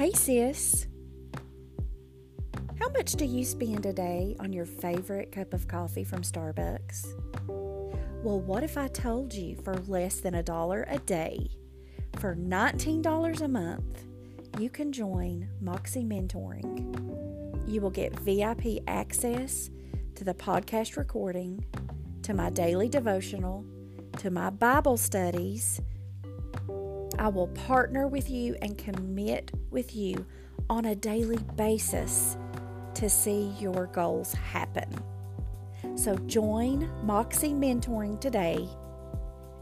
Hey, sis. How much do you spend a day on your favorite cup of coffee from Starbucks? Well, what if I told you for less than a dollar a day, for $19 a month, you can join Moxie Mentoring? You will get VIP access to the podcast recording, to my daily devotional, to my Bible studies. I will partner with you and commit with you on a daily basis to see your goals happen. So join Moxie Mentoring today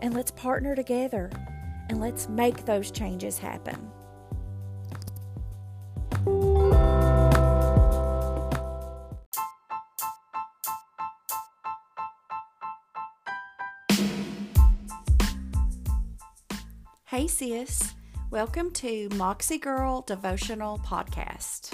and let's partner together and let's make those changes happen. Hey, sis. Welcome to Moxie Girl Devotional Podcast.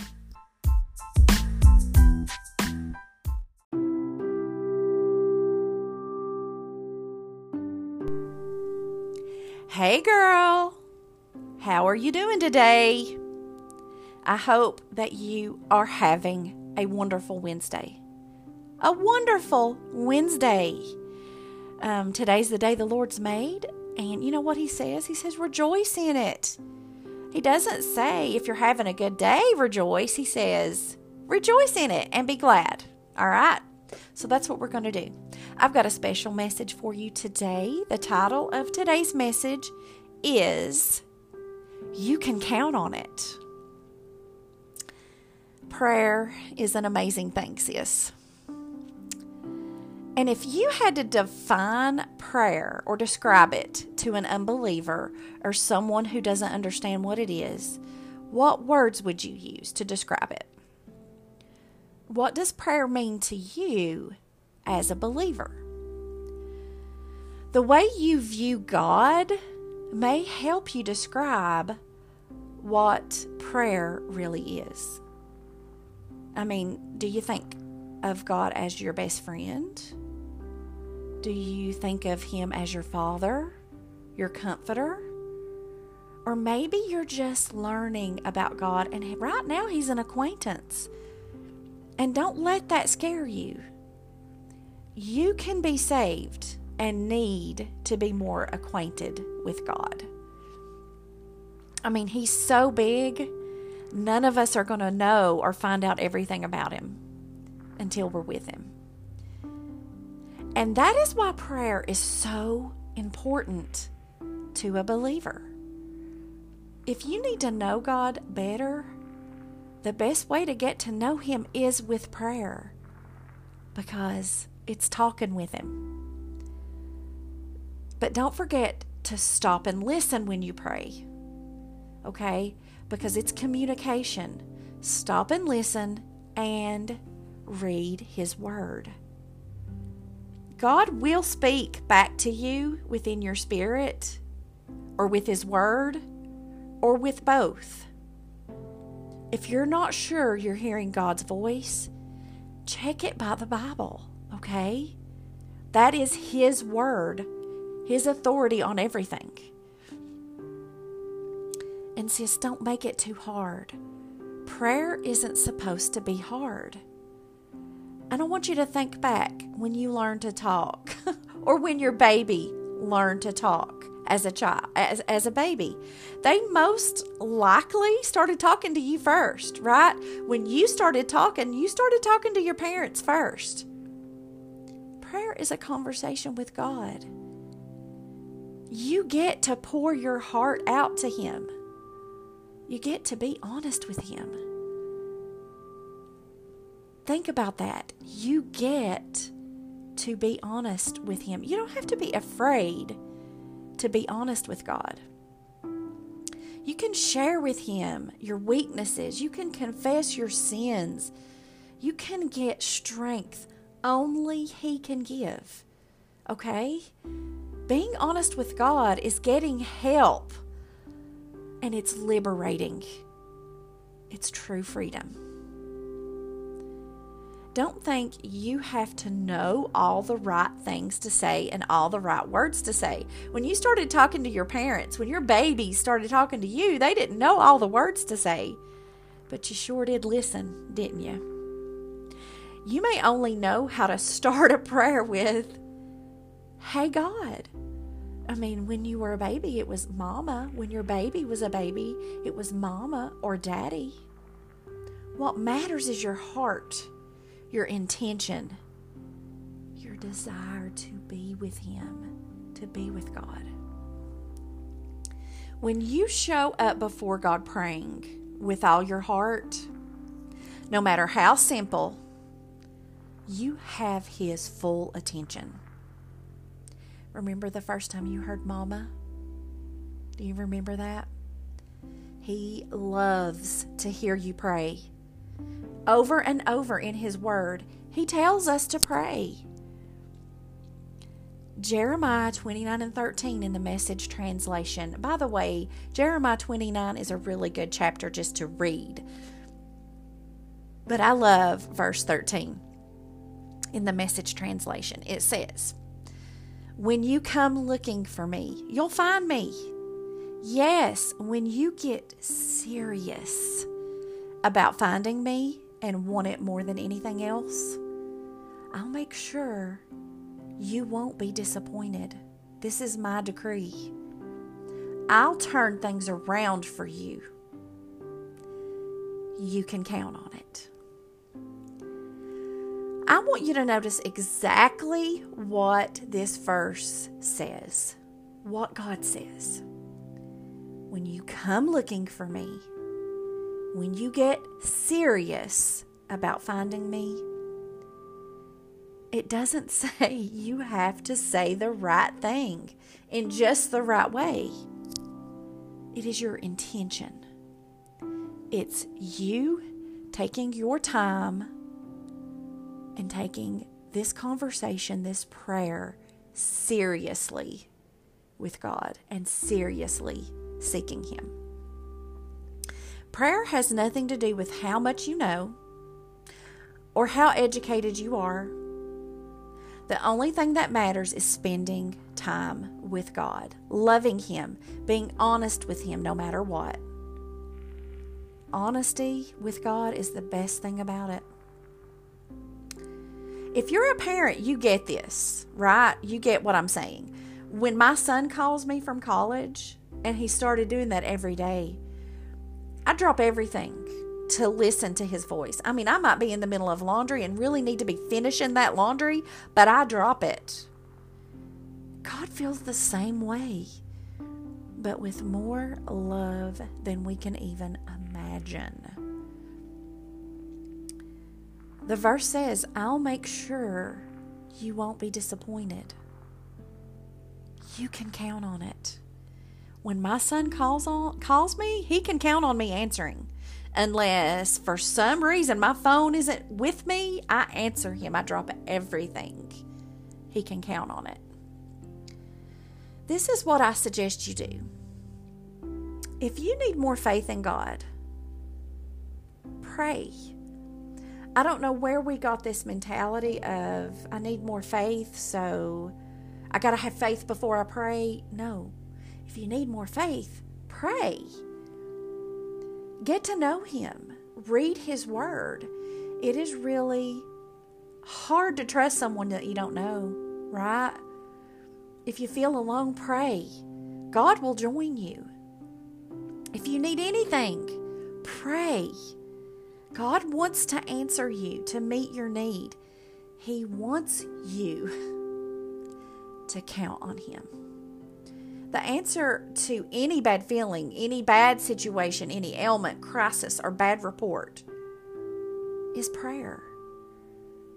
Hey, girl. How are you doing today? I hope that you are having a wonderful Wednesday. A wonderful Wednesday. Um, today's the day the Lord's made, and you know what he says? He says, rejoice in it. He doesn't say, if you're having a good day, rejoice. He says, rejoice in it and be glad. All right? So that's what we're going to do. I've got a special message for you today. The title of today's message is You Can Count on It. Prayer is an amazing thing, sis. And if you had to define prayer or describe it to an unbeliever or someone who doesn't understand what it is, what words would you use to describe it? What does prayer mean to you as a believer? The way you view God may help you describe what prayer really is. I mean, do you think of God as your best friend? Do you think of Him as your Father, your Comforter? Or maybe you're just learning about God and right now He's an acquaintance. And don't let that scare you. You can be saved and need to be more acquainted with God. I mean, He's so big, none of us are going to know or find out everything about Him until we're with Him. And that is why prayer is so important to a believer. If you need to know God better, the best way to get to know Him is with prayer because it's talking with Him. But don't forget to stop and listen when you pray, okay? Because it's communication. Stop and listen and read His Word. God will speak back to you within your spirit, or with His Word, or with both. If you're not sure you're hearing God's voice, check it by the Bible, okay? That is His Word, His authority on everything. And sis, don't make it too hard. Prayer isn't supposed to be hard. And I want you to think back when you learned to talk or when your baby learned to talk as a child as, as a baby. They most likely started talking to you first right? When you started talking you started talking to your parents first. Prayer is a conversation with god. You get to pour your heart out to him. You get to be honest with him Think about that. You get to be honest with Him. You don't have to be afraid to be honest with God. You can share with Him your weaknesses. You can confess your sins. You can get strength only He can give. Okay? Being honest with God is getting help and it's liberating. It's true freedom. Don't think you have to know all the right things to say and all the right words to say. When you started talking to your parents, when your baby started talking to you, they didn't know all the words to say. But you sure did listen, didn't you? You may only know how to start a prayer with, Hey God. I mean, when you were a baby, it was mama. When your baby was a baby, it was mama or daddy. What matters is your heart your intention, your desire to be with Him, to be with God. When you show up before God praying with all your heart, no matter how simple, you have His full attention. Remember the first time you heard Mama? Do you remember that? He loves to hear you pray. Over and over in His Word, He tells us to pray. Jeremiah 29 and 13 in the message translation. By the way, Jeremiah 29 is a really good chapter just to read. But I love verse 13 in the message translation. It says, When you come looking for me, you'll find me. Yes, when you get serious about finding me, and want it more than anything else, I'll make sure you won't be disappointed. This is my decree. I'll turn things around for you. You can count on it. I want you to notice exactly what this verse says, what God says. When you come looking for me, when you get serious about finding me, it doesn't say you have to say the right thing in just the right way. It is your intention. It's you taking your time and taking this conversation, this prayer, seriously with God and seriously seeking Him. Prayer has nothing to do with how much you know or how educated you are. The only thing that matters is spending time with God, loving Him, being honest with Him no matter what. Honesty with God is the best thing about it. If you're a parent, you get this, right? You get what I'm saying. When my son calls me from college, and he started doing that every day, I drop everything to listen to his voice. I mean, I might be in the middle of laundry and really need to be finishing that laundry, but I drop it. God feels the same way, but with more love than we can even imagine. The verse says, I'll make sure you won't be disappointed. You can count on it when my son calls on calls me, he can count on me answering. Unless for some reason my phone isn't with me, I answer him. I drop everything. He can count on it. This is what I suggest you do. If you need more faith in God, pray. I don't know where we got this mentality of I need more faith, so I got to have faith before I pray. No. If you need more faith, pray. Get to know Him, read His Word. It is really hard to trust someone that you don't know, right? If you feel alone, pray. God will join you. If you need anything, pray. God wants to answer you, to meet your need. He wants you to count on Him. The answer to any bad feeling, any bad situation, any ailment, crisis, or bad report is prayer.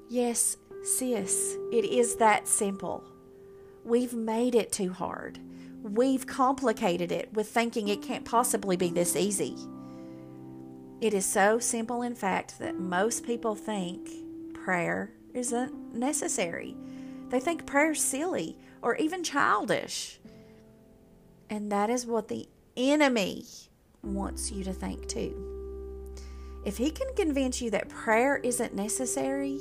Yes, sis, it is that simple. We've made it too hard. We've complicated it with thinking it can't possibly be this easy. It is so simple, in fact, that most people think prayer isn't necessary. They think prayer's silly or even childish. And that is what the enemy wants you to think too. If He can convince you that prayer isn't necessary,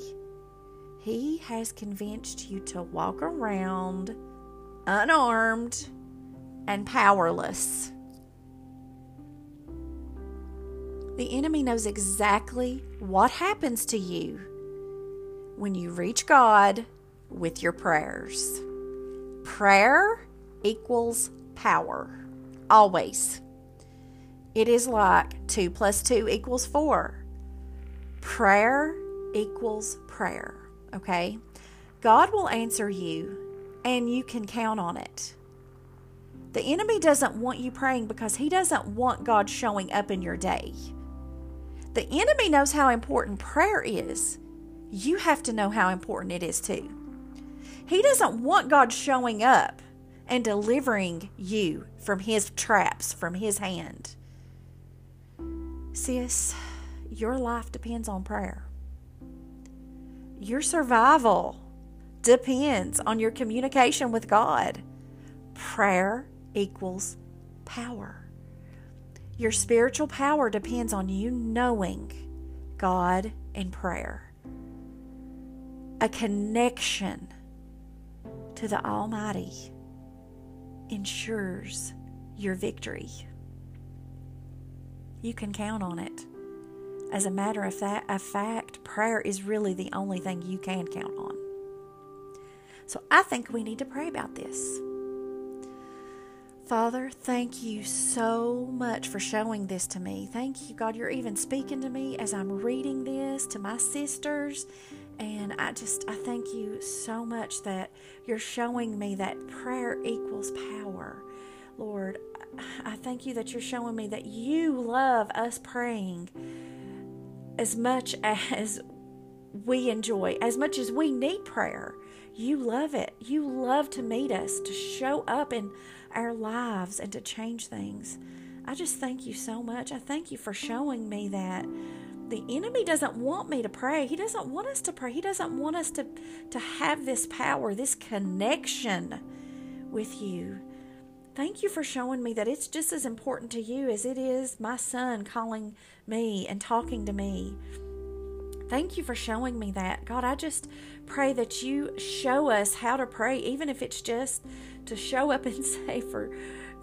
He has convinced you to walk around unarmed and powerless. The enemy knows exactly what happens to you when you reach God with your prayers. Prayer equals power, always. It is like 2 plus 2 equals 4. Prayer equals prayer, okay? God will answer you, and you can count on it. The enemy doesn't want you praying because he doesn't want God showing up in your day. The enemy knows how important prayer is. You have to know how important it is too. He doesn't want God showing up and delivering you from his traps, from his hand. Sis, your life depends on prayer. Your survival depends on your communication with God. Prayer equals power. Your spiritual power depends on you knowing God and prayer. A connection to the Almighty ensures your victory. You can count on it. As a matter of, of fact, prayer is really the only thing you can count on. So I think we need to pray about this. Father, thank you so much for showing this to me. Thank you, God. You're even speaking to me as I'm reading this to my sisters. And I just, I thank you so much that you're showing me that prayer equals power. Lord, I thank you that you're showing me that you love us praying as much as we enjoy, as much as we need prayer. You love it. You love to meet us, to show up in our lives and to change things. I just thank you so much. I thank you for showing me that the enemy doesn't want me to pray. He doesn't want us to pray. He doesn't want us to, to have this power, this connection with you. Thank you for showing me that it's just as important to you as it is my son calling me and talking to me. Thank you for showing me that. God, I just pray that you show us how to pray, even if it's just to show up and say for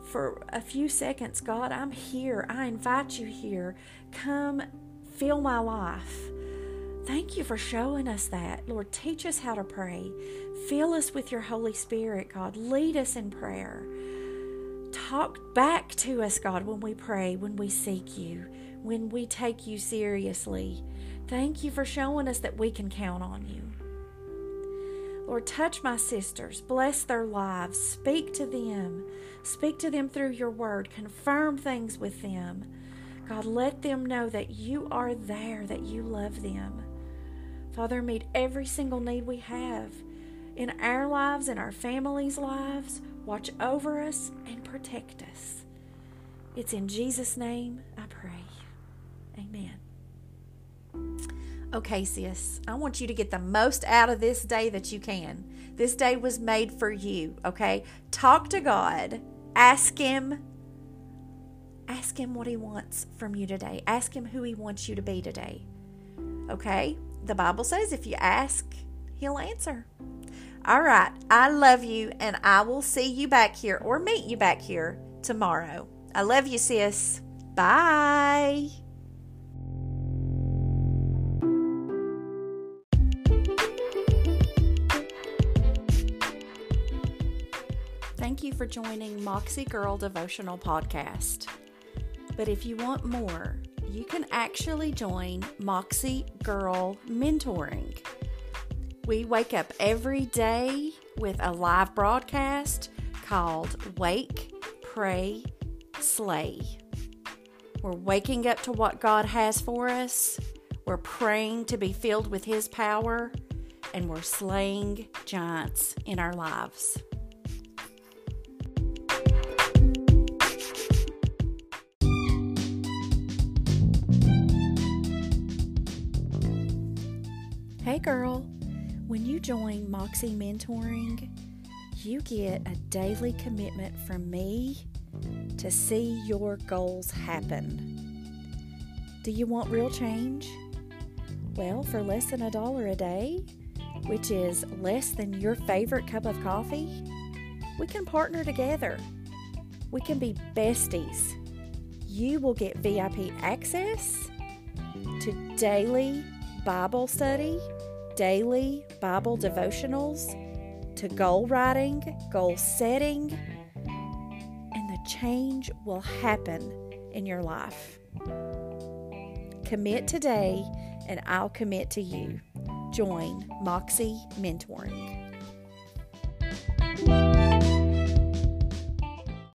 for a few seconds, God, I'm here. I invite you here. Come fill my life. Thank you for showing us that. Lord, teach us how to pray. Fill us with your Holy Spirit, God. Lead us in prayer. Talk back to us, God, when we pray, when we seek you, when we take you seriously. Thank you for showing us that we can count on you. Lord, touch my sisters, bless their lives, speak to them, speak to them through your word, confirm things with them. God, let them know that you are there, that you love them. Father, meet every single need we have in our lives, in our families' lives. Watch over us and protect us. It's in Jesus' name I pray. Amen. Okay, sis, I want you to get the most out of this day that you can. This day was made for you, okay? Talk to God. Ask Him. Ask Him what He wants from you today. Ask Him who He wants you to be today. Okay? The Bible says if you ask, He'll answer. All right. I love you, and I will see you back here or meet you back here tomorrow. I love you, sis. Bye. Thank you for joining Moxie Girl Devotional Podcast. But if you want more, you can actually join Moxie Girl Mentoring. We wake up every day with a live broadcast called Wake, Pray, Slay. We're waking up to what God has for us, we're praying to be filled with His power, and we're slaying giants in our lives. Hey girl, when you join Moxie Mentoring, you get a daily commitment from me to see your goals happen. Do you want real change? Well, for less than a dollar a day, which is less than your favorite cup of coffee, we can partner together. We can be besties. You will get VIP access to daily Bible study, daily Bible devotionals, to goal writing, goal setting, and the change will happen in your life. Commit today, and I'll commit to you. Join Moxie Mentoring.